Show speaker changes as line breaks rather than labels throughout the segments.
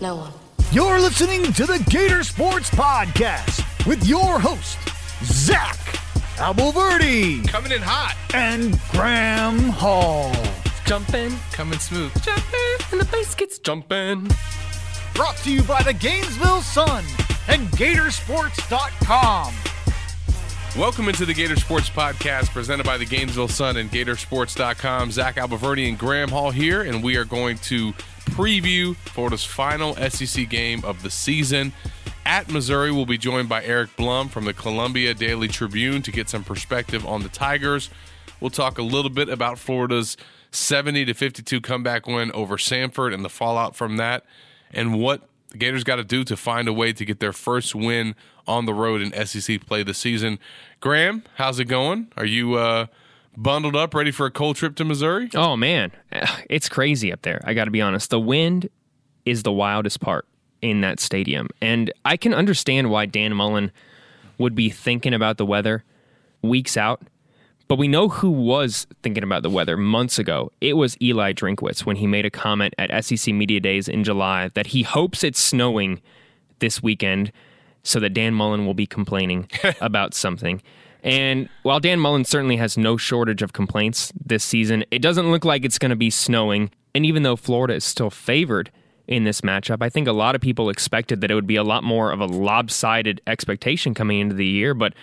No one.
You're listening to the Gator Sports Podcast with your host, Zach Abolverdi
Coming in hot.
and Graham Hall.
Jumping. Coming smooth. Jumping. And the bass gets jumping.
Brought to you by the Gainesville Sun and Gatorsports.com.
Welcome into the Gator Sports Podcast presented by the Gainesville Sun and Gatorsports.com. Zach Abolverdi and Graham Hall here, and we are going to preview Florida's final SEC game of the season. At Missouri, we'll be joined by Eric Blum from the Columbia Daily Tribune to get some perspective on the Tigers. We'll talk a little bit about Florida's 70 to 52 comeback win over Samford and the fallout from that, and what the Gators got to do to find a way to get their first win on the road in SEC play this season. Graham, how's it going? Are you uh, bundled up, ready for a cold trip to Missouri?
Oh man, it's crazy up there. I got to be honest. The wind is the wildest part in that stadium, and I can understand why Dan Mullen would be thinking about the weather weeks out. But we know who was thinking about the weather months ago. It was Eli Drinkwitz when he made a comment at SEC Media Days in July that he hopes it's snowing this weekend so that Dan Mullen will be complaining about something. And while Dan Mullen certainly has no shortage of complaints this season, it doesn't look like it's going to be snowing. And even though Florida is still favored in this matchup, I think a lot of people expected that it would be a lot more of a lopsided expectation coming into the year. But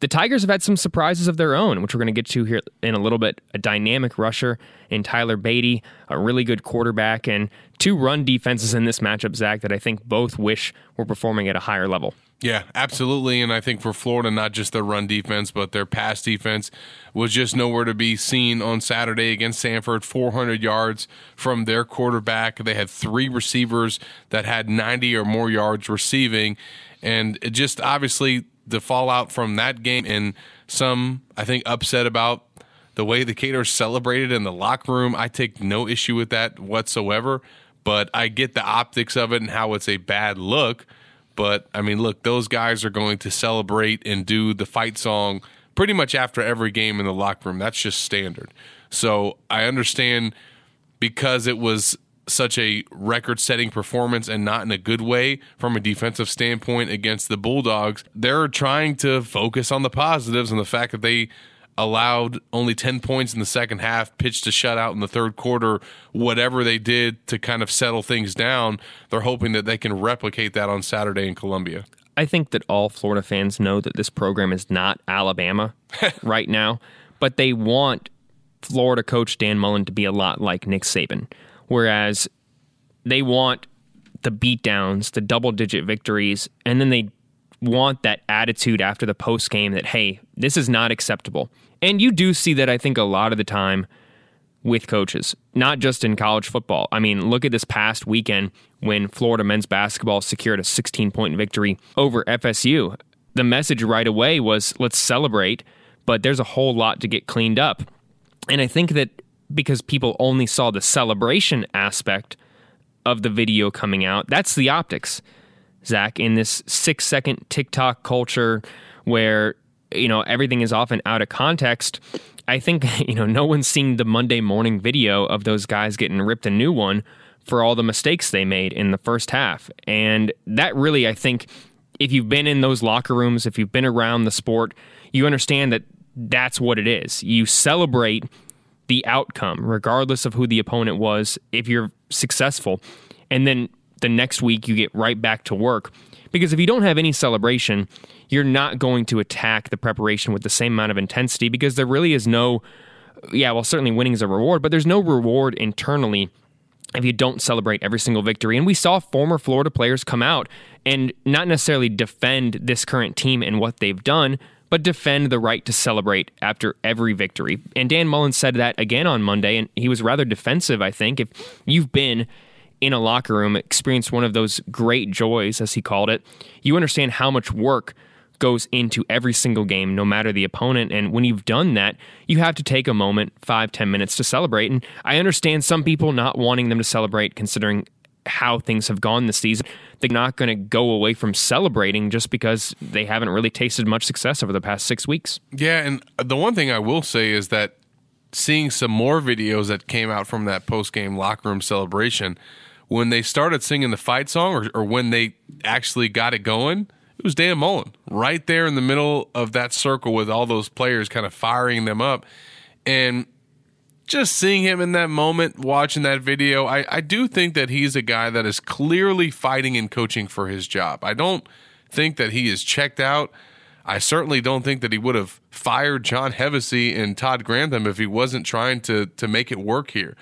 the Tigers have had some surprises of their own, which we're going to get to here in a little bit. A dynamic rusher in Tyler Badie, a really good quarterback, and two run defenses in this matchup, Zach, that I think both wish were performing at a higher level.
Yeah, absolutely. And I think for Florida, not just their run defense, but their pass defense was just nowhere to be seen on Saturday against Samford. 400 yards from their quarterback. They had three receivers that had 90 or more yards receiving. And it just obviously the fallout from that game and some, I think, upset about the way the Gators celebrated in the locker room. I take no issue with that whatsoever, but I get the optics of it and how it's a bad look. But I mean, look, those guys are going to celebrate and do the fight song pretty much after every game in the locker room. That's just standard. So I understand because it was such a record setting performance and not in a good way from a defensive standpoint against the Bulldogs. They're trying to focus on the positives and the fact that they allowed only 10 points in the second half, pitched a shutout in the third quarter, whatever they did to kind of settle things down. They're hoping that they can replicate that on Saturday in Columbia.
I think that all Florida fans know that this program is not Alabama right now, but they want Florida coach Dan Mullen to be a lot like Nick Saban, whereas they want the beatdowns, the double digit victories, and then they want that attitude after the post game that, hey, this is not acceptable. And you do see that, I think, a lot of the time with coaches, not just in college football. I mean, look at this past weekend when Florida men's basketball secured a 16 point victory over FSU. The message right away was let's celebrate, but there's a whole lot to get cleaned up. And I think that because people only saw the celebration aspect of the video coming out, that's the optics, Zach, in this six second TikTok culture where, you know, everything is often out of context. I think, you know, no one's seen the Monday morning video of those guys getting ripped a new one for all the mistakes they made in the first half. And that really, I think, if you've been in those locker rooms, if you've been around the sport, you understand that that's what it is. You celebrate the outcome, regardless of who the opponent was, if you're successful. And then the next week, you get right back to work. Because if you don't have any celebration, you're not going to attack the preparation with the same amount of intensity because there really is no, yeah, well, certainly winning is a reward, but there's no reward internally if you don't celebrate every single victory. And we saw former Florida players come out and not necessarily defend this current team and what they've done, but defend the right to celebrate after every victory. And Dan Mullen said that again on Monday, and he was rather defensive, I think. If you've been in a locker room, experienced one of those great joys, as he called it, you understand how much work goes into every single game, no matter the opponent. And when you've done that, you have to take a moment, five, ten minutes to celebrate. And I understand some people not wanting them to celebrate, considering how things have gone this season. They're not going to go away from celebrating just because they haven't really tasted much success over the past six weeks.
Yeah, and the one thing I will say is that seeing some more videos that came out from that post game locker room celebration, when they started singing the fight song or, or when they actually got it going, it was Dan Mullen right there in the middle of that circle with all those players kind of firing them up. And just seeing him in that moment, watching that video, I, I do think that he's a guy that is clearly fighting and coaching for his job. I don't think that he is checked out. I certainly don't think that he would have fired John Hevesy and Todd Grantham if he wasn't trying to to make it work here.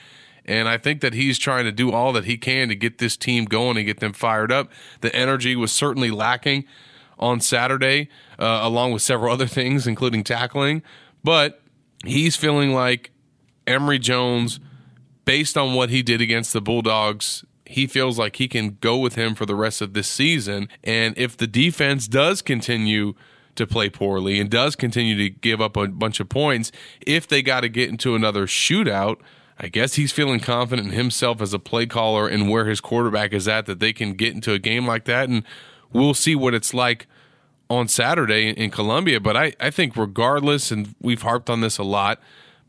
And I think that he's trying to do all that he can to get this team going and get them fired up. The energy was certainly lacking on Saturday, uh, along with several other things, including tackling. But he's feeling like Emory Jones, based on what he did against the Bulldogs, he feels like he can go with him for the rest of this season. And if the defense does continue to play poorly and does continue to give up a bunch of points, if they got to get into another shootout, I guess he's feeling confident in himself as a play caller and where his quarterback is at that they can get into a game like that. And we'll see what it's like on Saturday in Columbia. But I, I think, regardless, and we've harped on this a lot,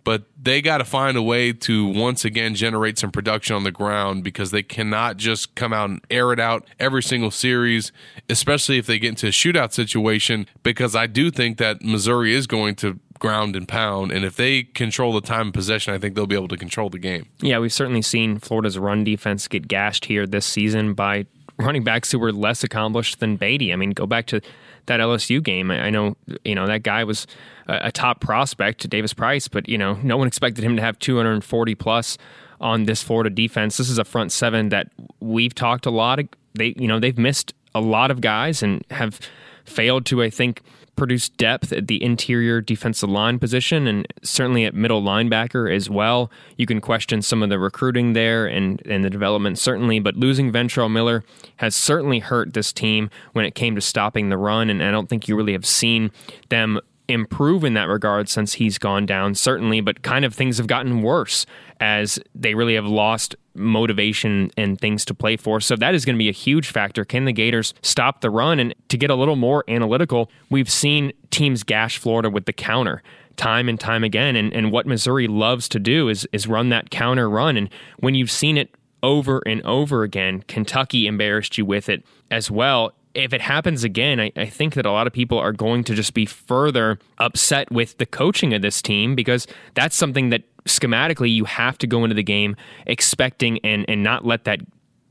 but they got to find a way to once again generate some production on the ground because they cannot just come out and air it out every single series, especially if they get into a shootout situation. Because I do think that Missouri is going to ground and pound. And if they control the time of possession, I think they'll be able to control the game.
Yeah, we've certainly seen Florida's run defense get gashed here this season by running backs who were less accomplished than Badie. I mean, go back to that LSU game. I know, you know, that guy was a, a top prospect, to Davis Price, but, you know, no one expected him to have 240 plus on this Florida defense. This is a front seven that we've talked a lot. Of, they, you know, they've missed a lot of guys and have failed to, I think, produce depth at the interior defensive line position and certainly at middle linebacker as well. You can question some of the recruiting there and, and the development, certainly, but losing Ventrell Miller has certainly hurt this team when it came to stopping the run, and I don't think you really have seen them improve in that regard since he's gone down, certainly, but kind of things have gotten worse as they really have lost motivation and things to play for. So that is going to be a huge factor. Can the Gators stop the run? And to get a little more analytical, we've seen teams gash Florida with the counter time and time again. And, and what Missouri loves to do is is run that counter run. And when you've seen it over and over again, Kentucky embarrassed you with it as well if it happens again, I, I, think that a lot of people are going to just be further upset with the coaching of this team because that's something that schematically you have to go into the game expecting and, and not let that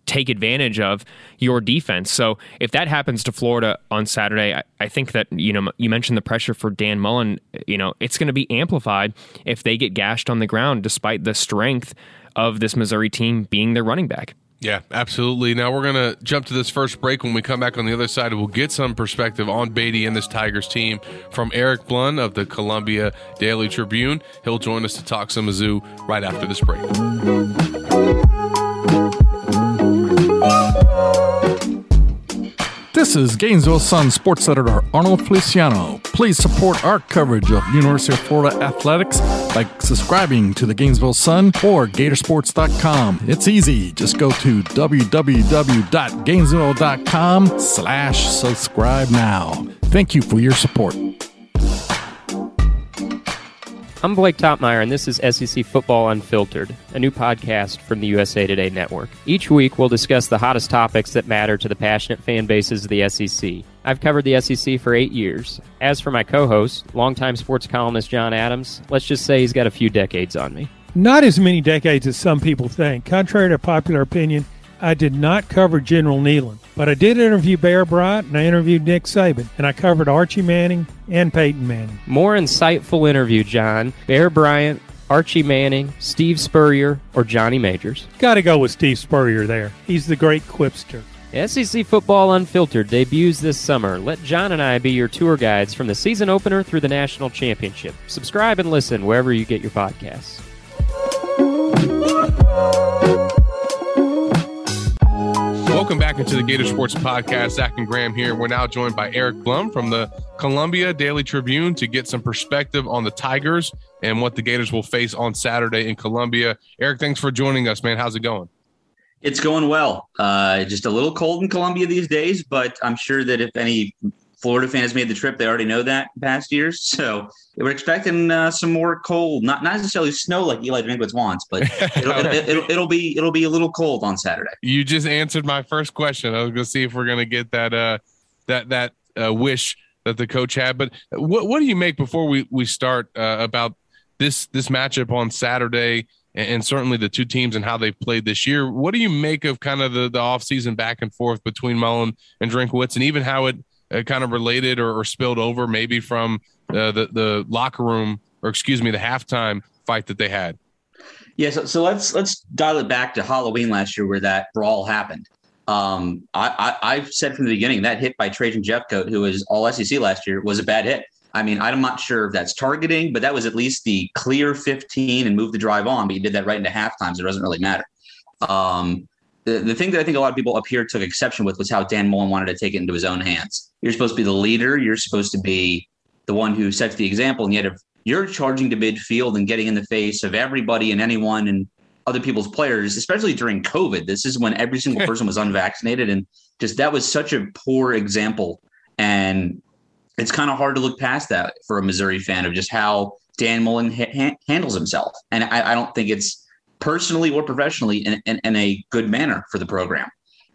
take advantage of your defense. So if that happens to Florida on Saturday, I, I think that, you know, you mentioned the pressure for Dan Mullen, you know, it's going to be amplified if they get gashed on the ground despite the strength of this Missouri team being their running back.
Yeah, absolutely. Now we're going to jump to this first break. When we come back on the other side, we'll get some perspective on Badie and this Tigers team from Eric Blum of the Columbia Daily Tribune. He'll join us to talk some Mizzou right after this break.
This is Gainesville Sun sports editor Arnold Feliciano. Please support our coverage of University of Florida athletics by subscribing to the Gainesville Sun or Gatorsports.com. It's easy. Just go to www.gainesville.com slash subscribe now. Thank you for your support.
I'm Blake Toppmeyer, and this is SEC Football Unfiltered, a new podcast from the USA Today Network. Each week, we'll discuss the hottest topics that matter to the passionate fan bases of the SEC. I've covered the SEC for eight years. As for my co host, longtime sports columnist John Adams, let's just say he's got a few decades on me.
Not as many decades as some people think. Contrary to popular opinion, I did not cover General Neyland, but I did interview Bear Bryant and I interviewed Nick Saban, and I covered Archie Manning and Peyton Manning.
More insightful interview, John. Bear Bryant, Archie Manning, Steve Spurrier, or Johnny Majors?
Got to go with Steve Spurrier there. He's the great quipster.
SEC Football Unfiltered debuts this summer. Let John and I be your tour guides from the season opener through the national championship. Subscribe and listen wherever you get your podcasts.
Welcome back into the Gator Sports Podcast. Zach and Graham here. We're now joined by Eric Blum from the Columbia Daily Tribune to get some perspective on the Tigers and what the Gators will face on Saturday in Columbia. Eric, thanks for joining us, man. How's it going?
It's going well. Uh, just a little cold in Columbia these days, but I'm sure that if any Florida fans made the trip, they already know that past years. So we're expecting uh, some more cold, not not necessarily snow like Eli Drinkwitz wants, but it'll, it'll, it'll, it'll, be it'll be a little cold on Saturday.
You just answered my first question. I was going to see if we're going to get that uh, that that uh, wish that the coach had. But what what do you make before we we start uh, about this this matchup on Saturday? and certainly the two teams and how they've played this year. What do you make of kind of the, the offseason back and forth between Mullen and Drinkwitz and even how it uh, kind of related or, or, spilled over maybe from uh, the the locker room or excuse me the halftime fight that they had.
Yeah, so, so let's let's dial it back to Halloween last year where that brawl happened. Um, I, I have said from the beginning that hit by Trajan Jeffcoat, who was all SEC last year, was a bad hit. I mean, I'm not sure if that's targeting, but that was at least the clear 15 and move the drive on. But you did that right into halftime, so it doesn't really matter. Um, the, the thing that I think a lot of people up here took exception with was how Dan Mullen wanted to take it into his own hands. You're supposed to be the leader. You're supposed to be the one who sets the example. And yet, if you're charging to midfield and getting in the face of everybody and anyone and other people's players, especially during COVID, this is when every single person was unvaccinated. And just that was such a poor example. And it's kind of hard to look past that for a Missouri fan of just how Dan Mullen ha- handles himself. And I, I don't think it's personally or professionally in, in, in, a good manner for the program.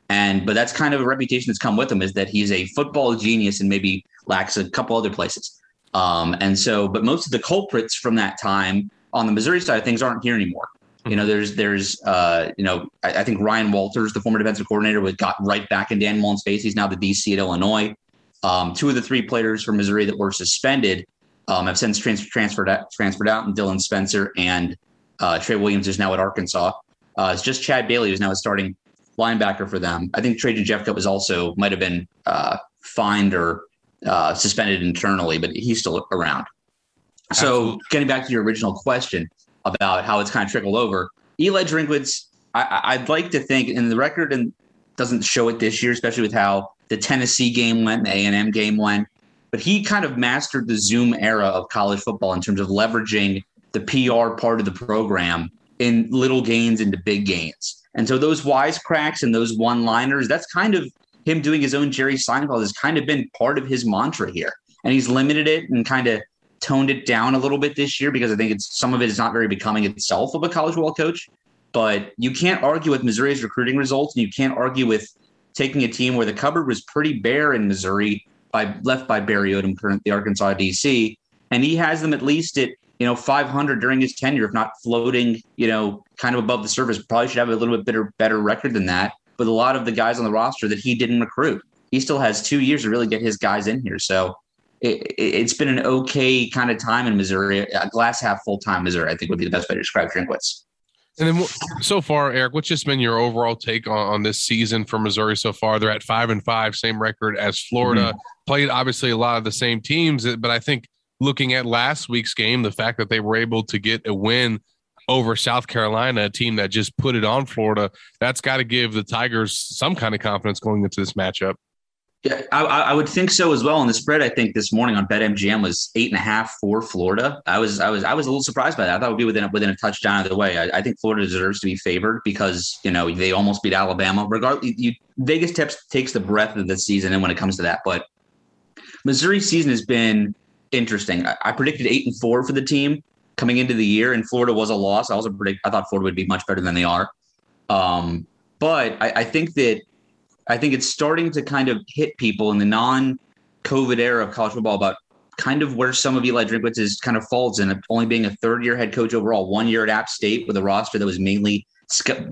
And but that's kind of a reputation that's come with him is that he's a football genius and maybe lacks a couple other places. Um, and so, but most of the culprits from that time on the Missouri side of things aren't here anymore. You know, there's there's uh, you know, I, I, think Ryan Walters, the former defensive coordinator, was got right back in Dan Mullen's face. He's now the DC at Illinois. Um, two of the three players from Missouri that were suspended um, have since trans- transferred out, transferred out, and Dylan Spencer and uh, Tre Williams is now at Arkansas. Uh, it's just Chad Bailey who's now a starting linebacker for them. I think Trajan Jeffcoat was also might have been uh, fined or uh, suspended internally, but he's still around. Absolutely. So getting back to your original question about how it's kind of trickled over, Eli Drinkwitz, I, would like to think, and the record and doesn't show it this year, especially with how the Tennessee game went, the A and M game went. But he kind of mastered the Zoom era of college football in terms of leveraging the PR part of the program in little gains into big gains. And so those wisecracks and those one liners, that's kind of him doing his own Jerry Seinfeld has kind of been part of his mantra here. And he's limited it and kind of toned it down a little bit this year because I think it's some of it is not very becoming itself of a college football coach. But you can't argue with Missouri's recruiting results, and you can't argue with taking a team where the cupboard was pretty bare in Missouri by left by Barry Odom, current the Arkansas DC, and he has them at least at you know, 500 during his tenure, if not floating, you know, kind of above the surface. Probably should have a little bit better, better record than that. But a lot of the guys on the roster that he didn't recruit, he still has two years to really get his guys in here. So it, has been an okay kind of time in Missouri. A glass half full time Missouri, I think, would be the best way to describe Drinkwitz.
And then so far, Eric, what's just been your overall take on, on, this season for Missouri so far? They're at five and five, same record as Florida. Mm-hmm. Played obviously a lot of the same teams, but I think looking at last week's game, the fact that they were able to get a win over South Carolina, a team that just put it on Florida, that's got to give the Tigers some kind of confidence going into this matchup.
Yeah, I, I, would think so as well. And the spread, I think this morning on BetMGM was eight and a half for Florida. I was, I was, I was a little surprised by that. I thought it would be within a, within a touchdown either way. I, I think Florida deserves to be favored because you know they almost beat Alabama. Regardless, you, Vegas tips takes the breath of the season, and when it comes to that, but Missouri season has been interesting. I, I, predicted eight and four for the team coming into the year, and Florida was a loss. I also predict I thought Florida would be much better than they are. Um, but I, I think that I think it's starting to kind of hit people in the non-COVID era of college football about kind of where some of Eli Drinkwitz is kind of falls in, only being a third-year head coach overall, one year at App State with a roster that was mainly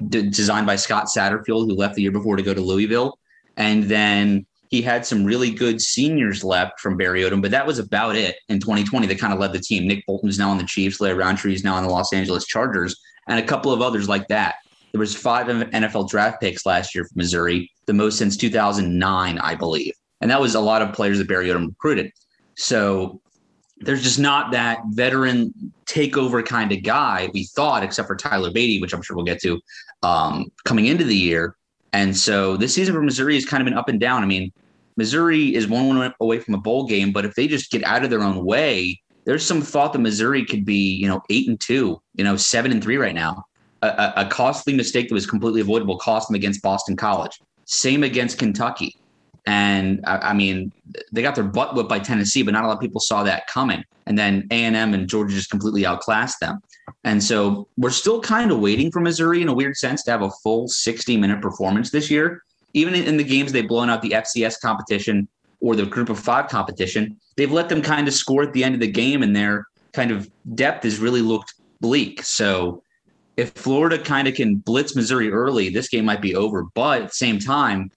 designed by Scott Satterfield, who left the year before to go to Louisville, and then he had some really good seniors left from Barry Odom, but that was about it in 2020 that kind of led the team. Nick Bolton is now on the Chiefs, Larry Rountree is now on the Los Angeles Chargers, and a couple of others like that. There was five NFL draft picks last year from Missouri, the most since 2009, I believe. And that was a lot of players that Barry Odom recruited. So there's just not that veteran takeover kind of guy we thought, except for Tyler Badie, which I'm sure we'll get to um, coming into the year. And so this season for Missouri has kind of been up and down. I mean, Missouri is one win away from a bowl game, but if they just get out of their own way, there's some thought that Missouri could be, you know, eight and two, you know, seven and three right now. A, a costly mistake that was completely avoidable cost them against Boston College. Same against Kentucky. And I, I, mean, they got their butt whipped by Tennessee, but not a lot of people saw that coming. And then A and M and Georgia just completely outclassed them. And so we're still kind of waiting for Missouri in a weird sense to have a full 60 minute performance this year. Even in, the games they've blown out the FCS competition or the group of five competition, they've let them kind of score at the end of the game, and their kind of depth has really looked bleak. So if Florida kind of can blitz Missouri early, this game might be over. But at the same time,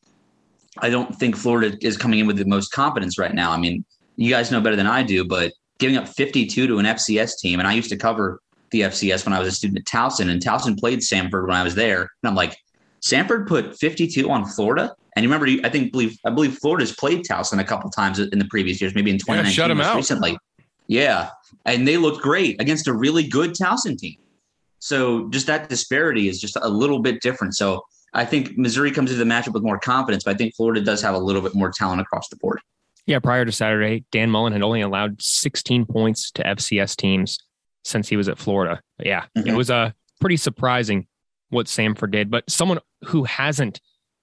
I don't think Florida is coming in with the most confidence right now. I mean, you guys know better than I do, but giving up 52 to an FCS team, and I used to cover the FCS when I was a student at Towson, and Towson played Samford when I was there, and I'm like, Samford put 52 on Florida, and you remember, I think believe I believe Florida's played Towson a couple times in the previous years, maybe in 2019 yeah, shut them out. recently. Yeah, and they looked great against a really good Towson team. So just that disparity is just a little bit different. So I think Missouri comes into the matchup with more confidence, but I think Florida does have a little bit more talent across the board.
Yeah, prior to Saturday, Dan Mullen had only allowed 16 points to FCS teams since he was at Florida. But yeah, mm-hmm. it was uh, pretty surprising what Samford did. But someone who hasn't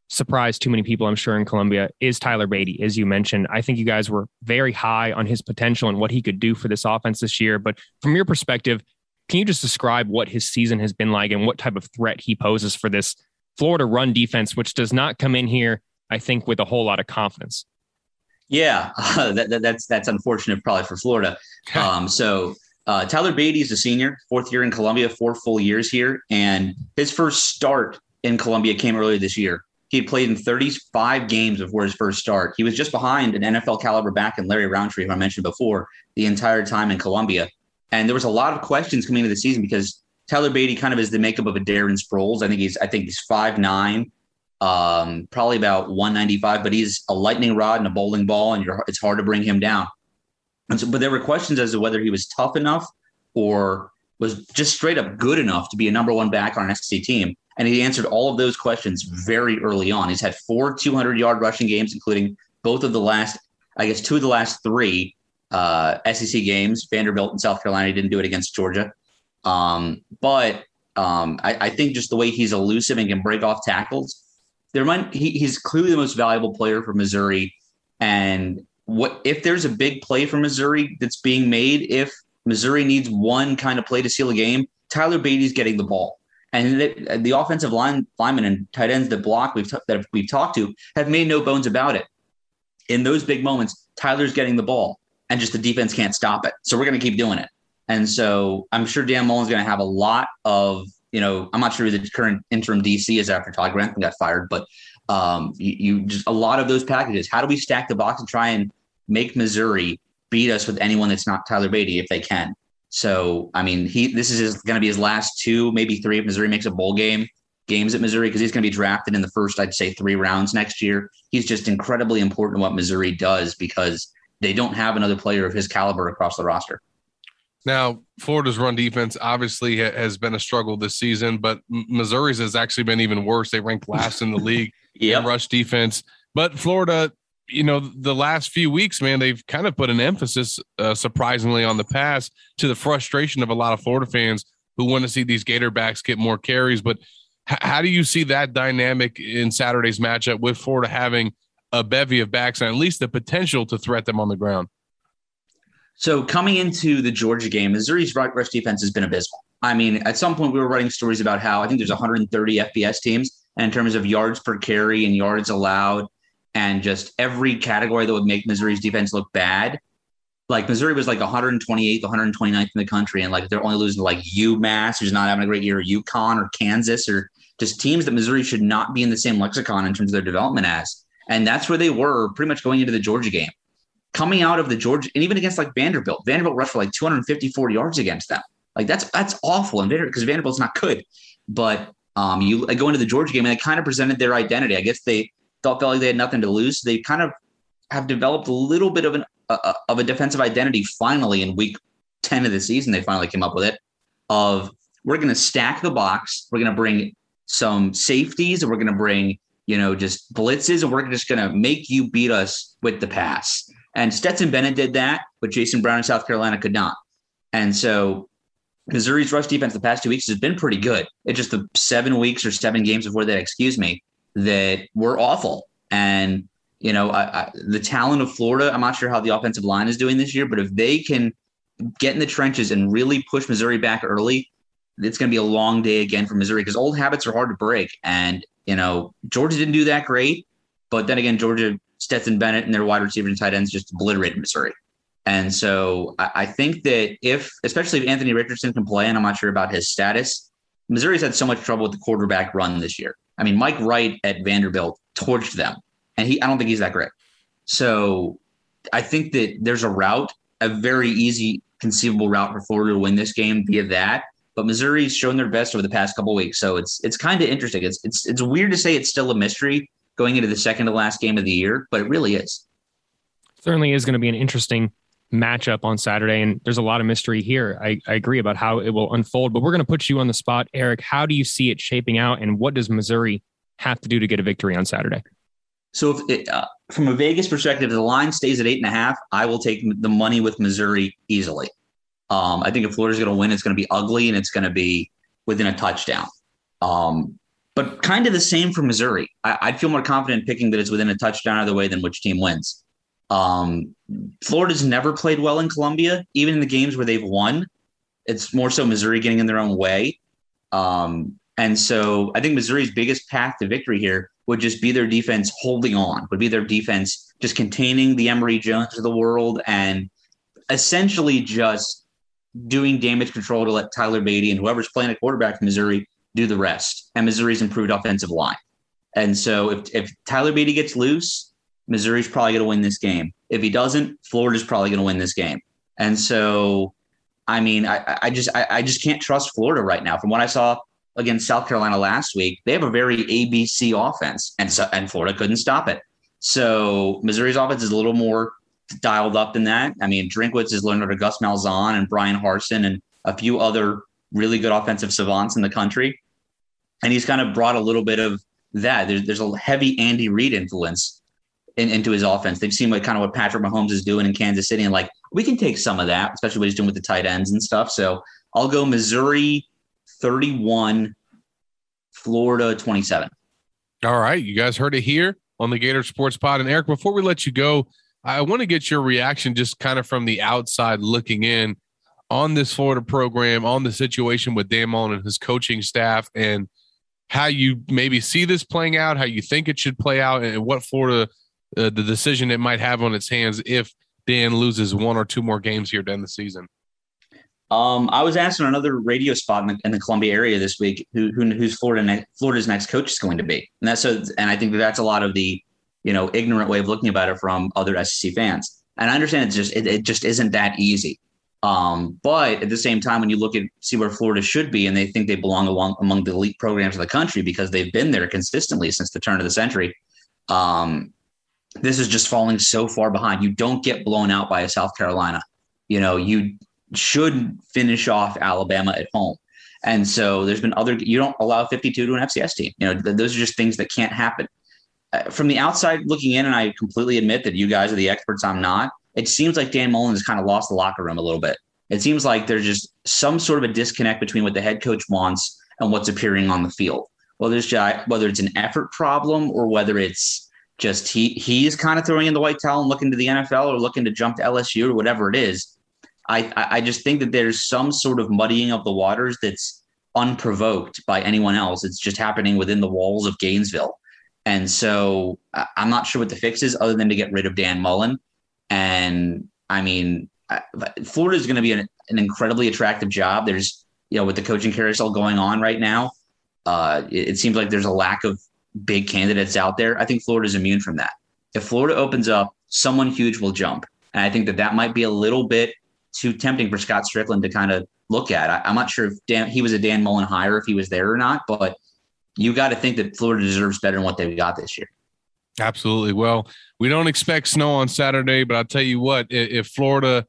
surprised too many people, I'm sure, in Columbia is Tyler Badie, As you mentioned, I think you guys were very high on his potential and what he could do for this offense this year. But from your perspective, can you just describe what his season has been like and what type of threat he poses for this Florida run defense, which does not come in here, I think, with a whole lot of confidence.
Yeah, uh, that, that, that's that's unfortunate, probably for Florida. Um, so uh, Tyler is a senior, fourth year in Columbia, four full years here, and his first start in Columbia came earlier this year. He had played in 35 games before his first start. He was just behind an NFL caliber back in Larry Rountree, who I mentioned before, the entire time in Columbia. And there was a lot of questions coming into the season because Tyler Badie kind of is the makeup of a Darren Sproles. I think he's I think he's five nine, um, probably about one ninety five, but he's a lightning rod and a bowling ball, and it's hard to bring him down. And so, but there were questions as to whether he was tough enough or was just straight up good enough to be a number one back on an SEC team. And he answered all of those questions very early on. He's had four 200 yard rushing games, including both of the last, I guess, two of the last three uh, SEC games. Vanderbilt and South Carolina He didn't do it against Georgia. Um, but um, I, I, think just the way he's elusive and can break off tackles, there might he, he's clearly the most valuable player for Missouri. And what if there's a big play for Missouri that's being made? If Missouri needs one kind of play to seal a game, Tyler Badie's getting the ball. And the, offensive line linemen and tight ends that block we've t- that we've talked to have made no bones about it. In those big moments, Tyler's getting the ball, and just the defense can't stop it. So we're going to keep doing it. And so I'm sure Dan Mullen's going to have a lot of, you know, I'm not sure the current interim DC is after Todd Grantham got fired, but um, you, you just a lot of those packages. How do we stack the box and try and make Missouri beat us with anyone that's not Tyler Badie if they can? So, I mean, he this is going to be his last two, maybe three if Missouri makes a bowl game games at Missouri because he's going to be drafted in the first, I'd say, three rounds next year. He's just incredibly important in what Missouri does because they don't have another player of his caliber across the roster.
Now, Florida's run defense obviously has been a struggle this season, but Missouri's has actually been even worse. They ranked last in the league yep. in rush defense. But Florida, you know, the last few weeks, man, they've kind of put an emphasis, uh, surprisingly, on the pass to the frustration of a lot of Florida fans who want to see these Gatorbacks get more carries. But h- how do you see that dynamic in Saturday's matchup with Florida having a bevy of backs and at least the potential to threat them on the ground?
So coming into the Georgia game, Missouri's rush defense has been abysmal. I mean, at some point we were writing stories about how I think there's 130 FBS teams, and in terms of yards per carry and yards allowed, and just every category that would make Missouri's defense look bad. Like Missouri was like 128th, 129th in the country, and like they're only losing to like UMass, who's not having a great year, or UConn or Kansas, or just teams that Missouri should not be in the same lexicon in terms of their development as. And that's where they were pretty much going into the Georgia game coming out of the Georgia and even against like Vanderbilt, Vanderbilt rushed for like 254 yards against them. Like that's that's awful, and because Vanderbilt's not good. But um, you go into the Georgia game and they kind of presented their identity. I guess they felt like they had nothing to lose. They kind of have developed a little bit of an uh, of a defensive identity finally in week 10 of the season. They finally came up with it of we're going to stack the box. We're going to bring some safeties and we're going to bring you know, just blitzes, and we're just going to make you beat us with the pass. And Stetson Bennett did that, but Jason Brown in South Carolina could not. And so Missouri's rush defense the past two weeks has been pretty good. It's just the seven weeks or seven games before that, excuse me, that were awful. And you know, I, I, the talent of Florida, I'm not sure how the offensive line is doing this year, but if they can get in the trenches and really push Missouri back early, it's going to be a long day again for Missouri because old habits are hard to break. And, you know, Georgia didn't do that great. But then again, Georgia, Stetson Bennett and their wide receiver and tight ends just obliterated Missouri. And so I, I think that if, especially if Anthony Richardson can play, and I'm not sure about his status, Missouri's had so much trouble with the quarterback run this year. I mean, Mike Wright at Vanderbilt torched them and he I don't think he's that great. So I think that there's a route, a very easy conceivable route for Florida to win this game via that. But Missouri's shown their best over the past couple weeks, so it's it's kind of interesting. It's it's it's weird to say it's still a mystery going into the second to last game of the year, but it really is.
Certainly is going to be an interesting matchup on Saturday, and there's a lot of mystery here. I, I agree about how it will unfold, but we're going to put you on the spot, Eric. How do you see it shaping out, and what does Missouri have to do to get a victory on Saturday?
So, it, uh, from a Vegas perspective, the line stays at eight and a half, I will take the money with Missouri easily. Um, I think if Florida's going to win, it's going to be ugly and it's going to be within a touchdown. Um, but kind of the same for Missouri. I, would feel more confident picking that it's within a touchdown either way than which team wins. Um, Florida's never played well in Columbia, even in the games where they've won. It's more so Missouri getting in their own way. Um, and so I think Missouri's biggest path to victory here would just be their defense holding on, would be their defense just containing the Emory Jones of the world and essentially just doing damage control to let Tyler Badie and whoever's playing a quarterback Missouri do the rest. And Missouri's improved offensive line. And so if, if Tyler Badie gets loose, Missouri's probably going to win this game. If he doesn't, Florida's probably going to win this game. And so, I mean, I, I just I, I just can't trust Florida right now. From what I saw against South Carolina last week, they have a very ABC offense, and so and Florida couldn't stop it. So Missouri's offense is a little more dialed up than that. I mean, Drinkwitz is learned under Gus Malzahn and Bryan Harsin and a few other really good offensive savants in the country, and he's kind of brought a little bit of that. There's there's a heavy Andy Reid influence in, into his offense. They've seen what kind of what Patrick Mahomes is doing in Kansas City, and like we can take some of that, especially what he's doing with the tight ends and stuff. So I'll go Missouri 31, Florida 27.
All right. You guys heard it here on the Gator Sports Pod. And Eric, before we let you go, I want to get your reaction just kind of from the outside looking in on this Florida program, on the situation with Mullen and his coaching staff, and how you maybe see this playing out, how you think it should play out, and what Florida, uh, the decision it might have on its hands if Dan loses one or two more games here during the season.
Um, I was asked on another radio spot in the, in the Columbia area this week who, who who's Florida ne- Florida's next coach is going to be, and that's so. And I think that that's a lot of the you know ignorant way of looking about it from other SEC fans. And I understand it's just it, it just isn't that easy. Um, but at the same time, when you look at see where Florida should be, and they think they belong along among the elite programs of the country because they've been there consistently since the turn of the century. Um, this is just falling so far behind. You don't get blown out by a South Carolina. You know, you should finish off Alabama at home. And so there's been other, you don't allow 52 to an FCS team. You know, th- those are just things that can't happen. Uh, from the outside looking in, and I completely admit that you guys are the experts, I'm not. It seems like Dan Mullen has kind of lost the locker room a little bit. It seems like there's just some sort of a disconnect between what the head coach wants and what's appearing on the field. Whether it's whether it's an effort problem or whether it's just he he's kind of throwing in the white towel and looking to the NFL or looking to jump to LSU or whatever it is I, I just think that there's some sort of muddying of the waters that's unprovoked by anyone else. It's just happening within the walls of Gainesville. And so I'm not sure what the fix is other than to get rid of Dan Mullen. And I mean, Florida is going to be an, an, incredibly attractive job. There's, you know, with the coaching carousel going on right now, uh, it, it seems like there's a lack of big candidates out there. I think Florida is immune from that. If Florida opens up, someone huge will jump. And I think that that might be a little bit too tempting for Scott Stricklin to kind of look at. I, am not sure if Dan, he was a Dan Mullen hire if he was there or not, but you got to think that Florida deserves better than what they've got this year.
Absolutely. Well, we don't expect snow on Saturday, but I'll tell you what, if Florida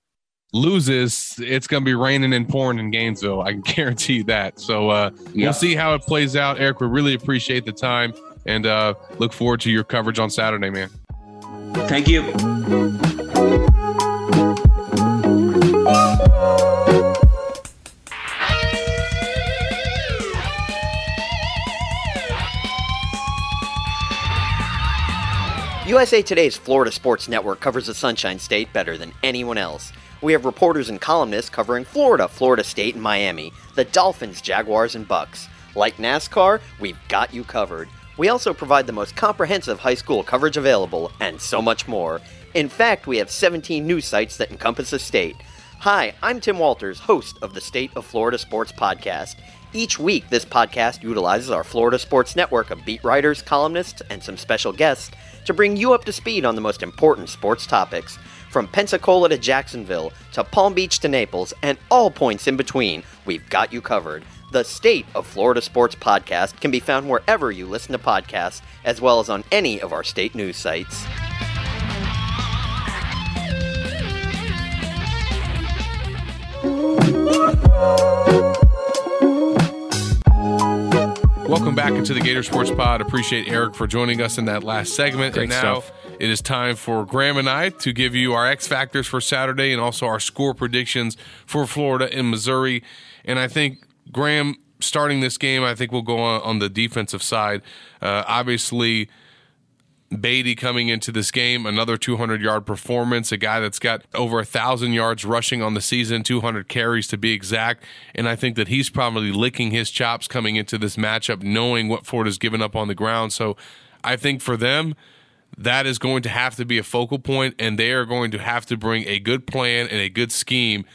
loses, it's going to be raining and pouring in Gainesville. I can guarantee that. So uh, yep. we'll see how it plays out. Eric, we really appreciate the time. And uh, look forward to your coverage on Saturday, man.
Thank you.
USA Today's Florida Sports Network covers the Sunshine State better than anyone else. We have reporters and columnists covering Florida, Florida State, and Miami, the Dolphins, Jaguars, and Bucks. Like NASCAR, we've got you covered. We also provide the most comprehensive high school coverage available, and so much more. In fact, we have 17 news sites that encompass the state. Hi, I'm Tim Walters, host of the State of Florida Sports Podcast. Each week, this podcast utilizes our Florida Sports Network of beat writers, columnists, and some special guests to bring you up to speed on the most important sports topics. From Pensacola to Jacksonville, to Palm Beach to Naples, and all points in between, we've got you covered. The State of Florida Sports Podcast can be found wherever you listen to podcasts, as well as on any of our state news sites.
Welcome back into the Gator Sports Pod. Appreciate Eric for joining us in that last segment.
Great
and now
stuff.
it is time for Graham and I to give you our X factors for Saturday and also our score predictions for Florida and Missouri. And I think Graham starting this game, I think we'll go on, on the defensive side. Uh, obviously. Badie coming into this game, another 200 yard performance, a guy that's got over a thousand yards rushing on the season, 200 carries to be exact. And I think that he's probably licking his chops coming into this matchup, knowing what Ford has given up on the ground. So I think for them, that is going to have to be a focal point, and they are going to have to bring a good plan and a good scheme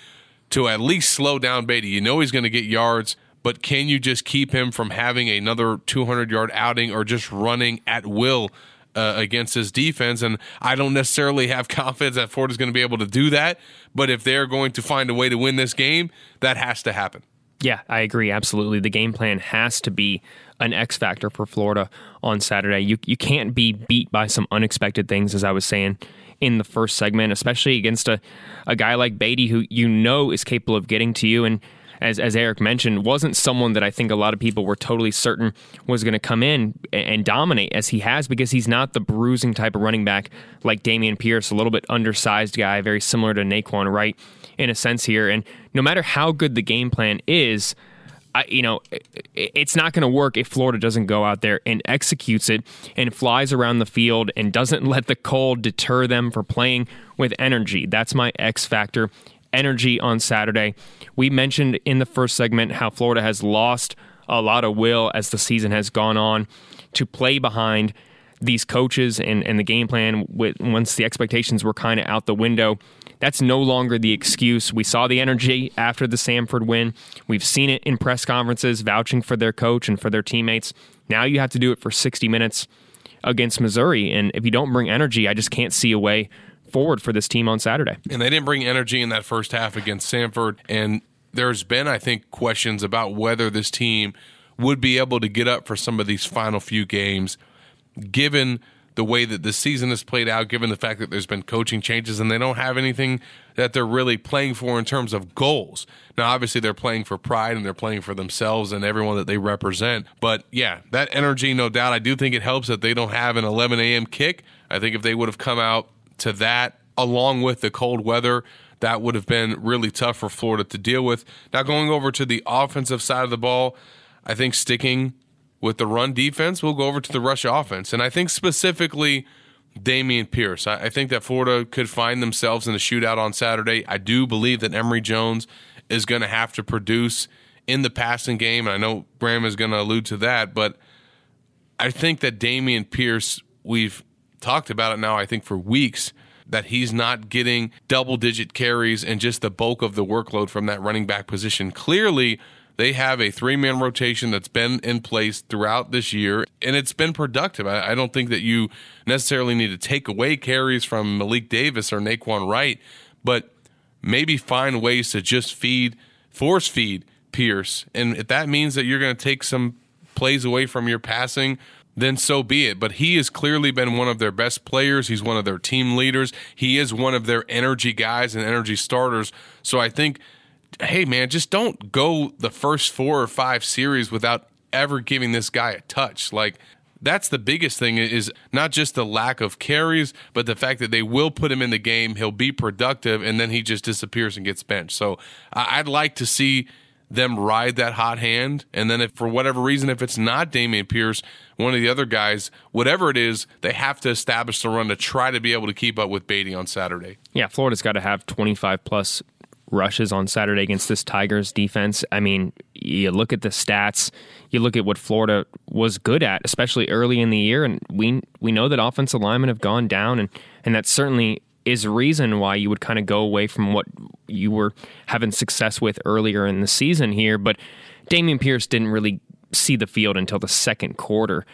to at least slow down Badie. You know he's going to get yards, but can you just keep him from having another 200 yard outing or just running at will? Uh, against his defense, and I don't necessarily have confidence that Ford is going to be able to do that. But if they're going to find a way to win this game, that has to happen.
Yeah, I agree. Absolutely. The game plan has to be an X factor for Florida on Saturday. You, you can't be beat by some unexpected things, as I was saying in the first segment, especially against a, a guy like Badie, who you know is capable of getting to you. And as, as Eric mentioned, wasn't someone that I think a lot of people were totally certain was going to come in and, dominate as he has because he's not the bruising type of running back like Dameon Pierce, a little bit undersized guy, very similar to Nay'Quan Wright in a sense here. And no matter how good the game plan is, You know, it's not going to work if Florida doesn't go out there and executes it and flies around the field and doesn't let the cold deter them for playing with energy. That's my X factor. Energy on Saturday. We mentioned in the first segment how Florida has lost a lot of will as the season has gone on to play behind these coaches and, and the game plan with, once the expectations were kind of out the window. That's no longer the excuse. We saw the energy after the Samford win. We've seen it in press conferences vouching for their coach and for their teammates. Now you have to do it for 60 minutes against Missouri. And if you don't bring energy, I just can't see a way forward for this team on Saturday.
And they didn't bring energy in that first half against Samford. And there's been, I think, questions about whether this team would be able to get up for some of these final few games, given the way that the season has played out, given the fact that there's been coaching changes and they don't have anything that they're really playing for in terms of goals. Now, obviously, they're playing for pride and they're playing for themselves and everyone that they represent. But yeah, that energy, no doubt. I do think it helps that they don't have an 11 a.m. kick. I think if they would have come out to that along with the cold weather, that would have been really tough for Florida to deal with. Now, going over to the offensive side of the ball, I think sticking with the run defense, we'll go over to the rush offense. And I think specifically Dameon Pierce. I, I think that Florida could find themselves in a shootout on Saturday. I do believe that Emory Jones is going to have to produce in the passing game. And I know Graham is going to allude to that, but I think that Dameon Pierce, we've talked about it now, I think, for weeks that he's not getting double digit carries and just the bulk of the workload from that running back position. Clearly, they have a three man rotation that's been in place throughout this year, and it's been productive. I, I, don't think that you necessarily need to take away carries from Malik Davis or Nay'Quan Wright, but maybe find ways to just feed, force feed Pierce. And if that means that you're going to take some plays away from your passing, then so be it. But he has clearly been one of their best players. He's one of their team leaders. He is one of their energy guys and energy starters. So I think hey man, just don't go the first four or five series without ever giving this guy a touch. Like that's the biggest thing is not just the lack of carries, but the fact that they will put him in the game. He'll be productive, and then he just disappears and gets benched. So I'd like to see them ride that hot hand. And then if for whatever reason, if it's not Dameon Pierce, one of the other guys, whatever it is, they have to establish the run to try to be able to keep up with Badie on Saturday.
Yeah, Florida's got to have 25 plus rushes on Saturday against this Tigers defense. I mean, you look at the stats, you look at what Florida was good at, especially early in the year, and we we know that offensive linemen have gone down, and and that certainly is reason why you would kind of go away from what you were having success with earlier in the season here. But Dameon Pierce didn't really see the field until the second quarter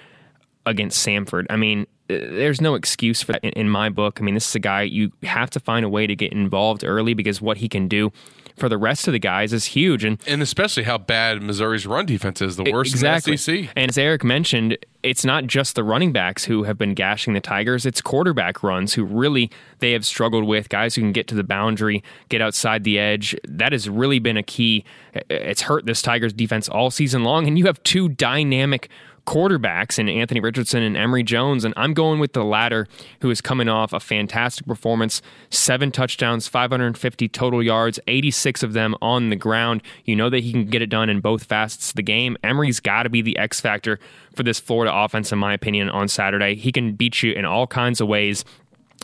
against Samford. I mean, there's no excuse for that in, my book. I mean, this is a guy you have to find a way to get involved early because what he can do for the rest of the guys is huge. And
and especially how bad Missouri's run defense is, the worst exactly. in the SEC.
And as Eric mentioned, it's not just the running backs who have been gashing the Tigers, it's quarterback runs who really they have struggled with, guys who can get to the boundary, get outside the edge. That has really been a key. It's hurt this Tigers defense all season long. And you have two dynamic quarterbacks in Anthony Richardson and Emory Jones, and I'm going with the latter, who is coming off a fantastic performance seven touchdowns, 550 total yards, 86 of them on the ground. You know that he can get it done in both facets of the game. Emory's got to be the X factor for this Florida offense, in my opinion, on Saturday. He can beat you in all kinds of ways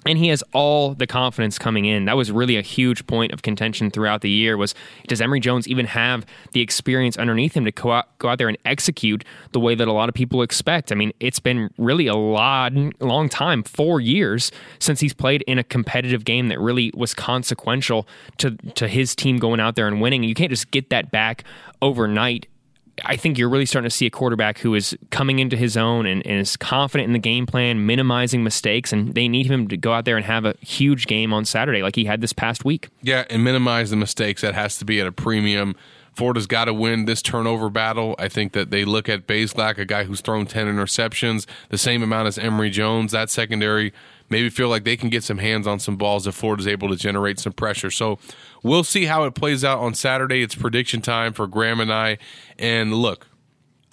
and he has all the confidence coming in. That was really a huge point of contention throughout the year. Was does Emory Jones even have the experience underneath him to go out, go out there and execute the way that a lot of people expect? I mean, it's been really a long, long time, four years since he's played in a competitive game that really was consequential to to his team going out there and winning. You can't just get that back overnight I think you're really starting to see a quarterback who is coming into his own and, and, is confident in the game plan, minimizing mistakes, and they need him to go out there and have a huge game on Saturday like he had this past week.
Yeah, and minimize the mistakes. That has to be at a premium. Florida's got to win this turnover battle. I think that they look at Bazelak, a guy who's thrown 10 interceptions, the same amount as Emory Jones. That secondary maybe feel like they can get some hands on some balls if Florida's able to generate some pressure. So we'll see how it plays out on Saturday. It's prediction time for Graham and I. And look,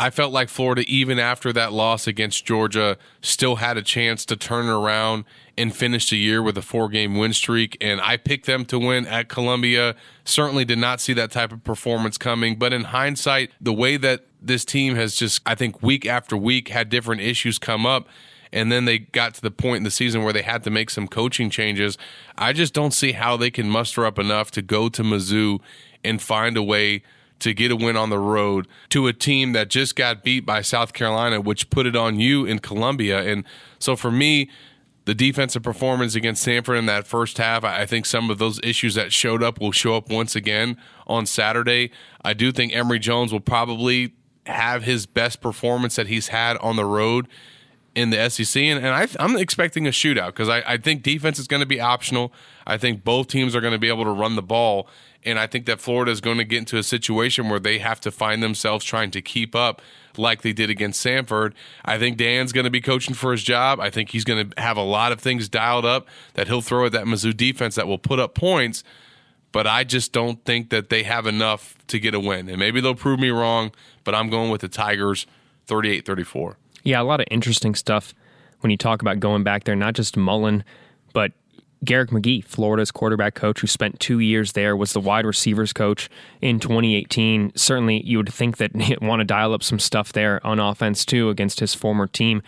I felt like Florida, even after that loss against Georgia, still had a chance to turn around and finish the year with a four game win streak. And I picked them to win at Columbia. Certainly did not see that type of performance coming. But in hindsight, the way that this team has just, I think, week after week had different issues come up, and then they got to the point in the season where they had to make some coaching changes. I just don't see how they can muster up enough to go to Mizzou and find a way to get a win on the road to a team that just got beat by South Carolina, which put it on you in Columbia. And so for me, the defensive performance against Samford in that first half, I think some of those issues that showed up will show up once again on Saturday. I do think Emory Jones will probably have his best performance that he's had on the road in the SEC, and, and I, am expecting a shootout because I, I think defense is going to be optional. I think both teams are going to be able to run the ball, and I think that Florida is going to get into a situation where they have to find themselves trying to keep up like they did against Samford. I think Dan's going to be coaching for his job. I think he's going to have a lot of things dialed up that he'll throw at that Mizzou defense that will put up points. But I just don't think that they have enough to get a win. And maybe they'll prove me wrong, but I'm going with the Tigers 38 34.
Yeah, a lot of interesting stuff when you talk about going back there, not just Mullen, but Garrick McGee, Florida's quarterback coach, who spent two years there, was the wide receivers coach in 2018. Certainly, you would think that he'd want to dial up some stuff there on offense too against his former team.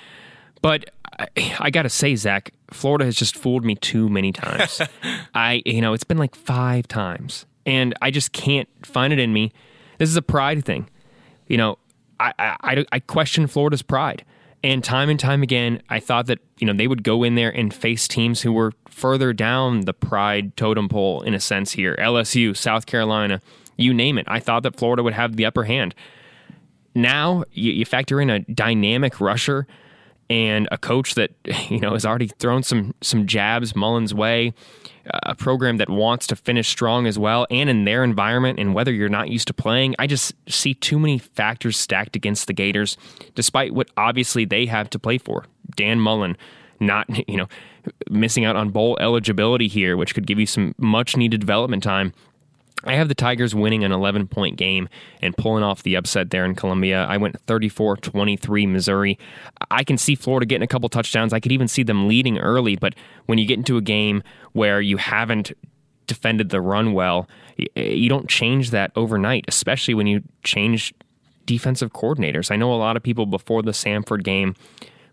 But I, I got to say, Zach, Florida has just fooled me too many times. I, you know, it's been like five times, and I just can't find it in me. This is a pride thing. You know, I, I, I question Florida's pride. And time and time again, I thought that you know they would go in there and face teams who were further down the pride totem pole in a sense here. LSU, South Carolina, you name it. I thought that Florida would have the upper hand. Now you, you factor in a dynamic rusher and a coach that you know has already thrown some some jabs Mullen's way a program that wants to finish strong as well and in their environment and weather you're not used to playing. I just see too many factors stacked against the Gators, despite what obviously they have to play for. Dan Mullen not, you know, missing out on bowl eligibility here, which could give you some much needed development time. I have the Tigers winning an 11 point game and pulling off the upset there in Columbia. I went 34 23 Missouri. I can see Florida getting a couple touchdowns. I could even see them leading early, but when you get into a game where you haven't defended the run well, eh, you don't change that overnight, especially when you change defensive coordinators. I know a lot of people before the Samford game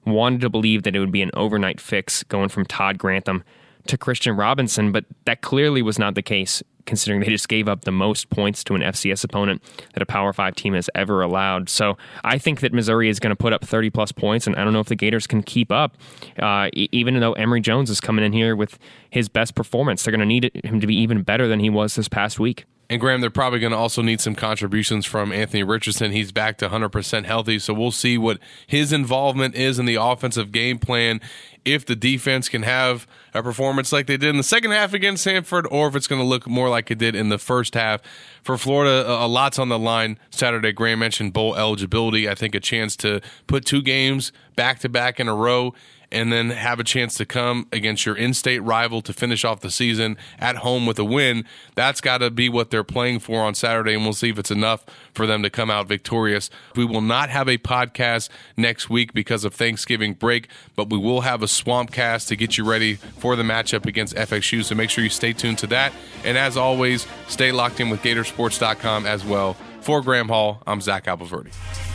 wanted to believe that it would be an overnight fix going from Todd Grantham to Christian Robinson, but that clearly was not the case considering they just gave up the most points to an FCS opponent that a Power 5 team has ever allowed. So I think that Missouri is going to put up 30 plus points, and I don't know if the Gators can keep up, uh, even though Emory Jones is coming in here with his best performance. They're going to need him to be even better than he was this past week.
And Graham, they're probably going to also need some contributions from Anthony Richardson. He's back to 100% healthy, so we'll see what his involvement is in the offensive game plan. If the defense can have a performance like they did in the second half against Samford, or if it's going to look more like it did in the first half. For Florida, a lot's on the line Saturday. Graham mentioned bowl eligibility. I think a chance to put two games back to back in a row and then have a chance to come against your in-state rival to finish off the season at home with a win. That's got to be what they're playing for on Saturday, and we'll see if it's enough for them to come out victorious. We will not have a podcast next week because of Thanksgiving break, but we will have a swamp cast to get you ready for the matchup against FSU. So make sure you stay tuned to that. And as always, stay locked in with Gatorsports.com as well. For Graham Hall, I'm Zach Abolverdi.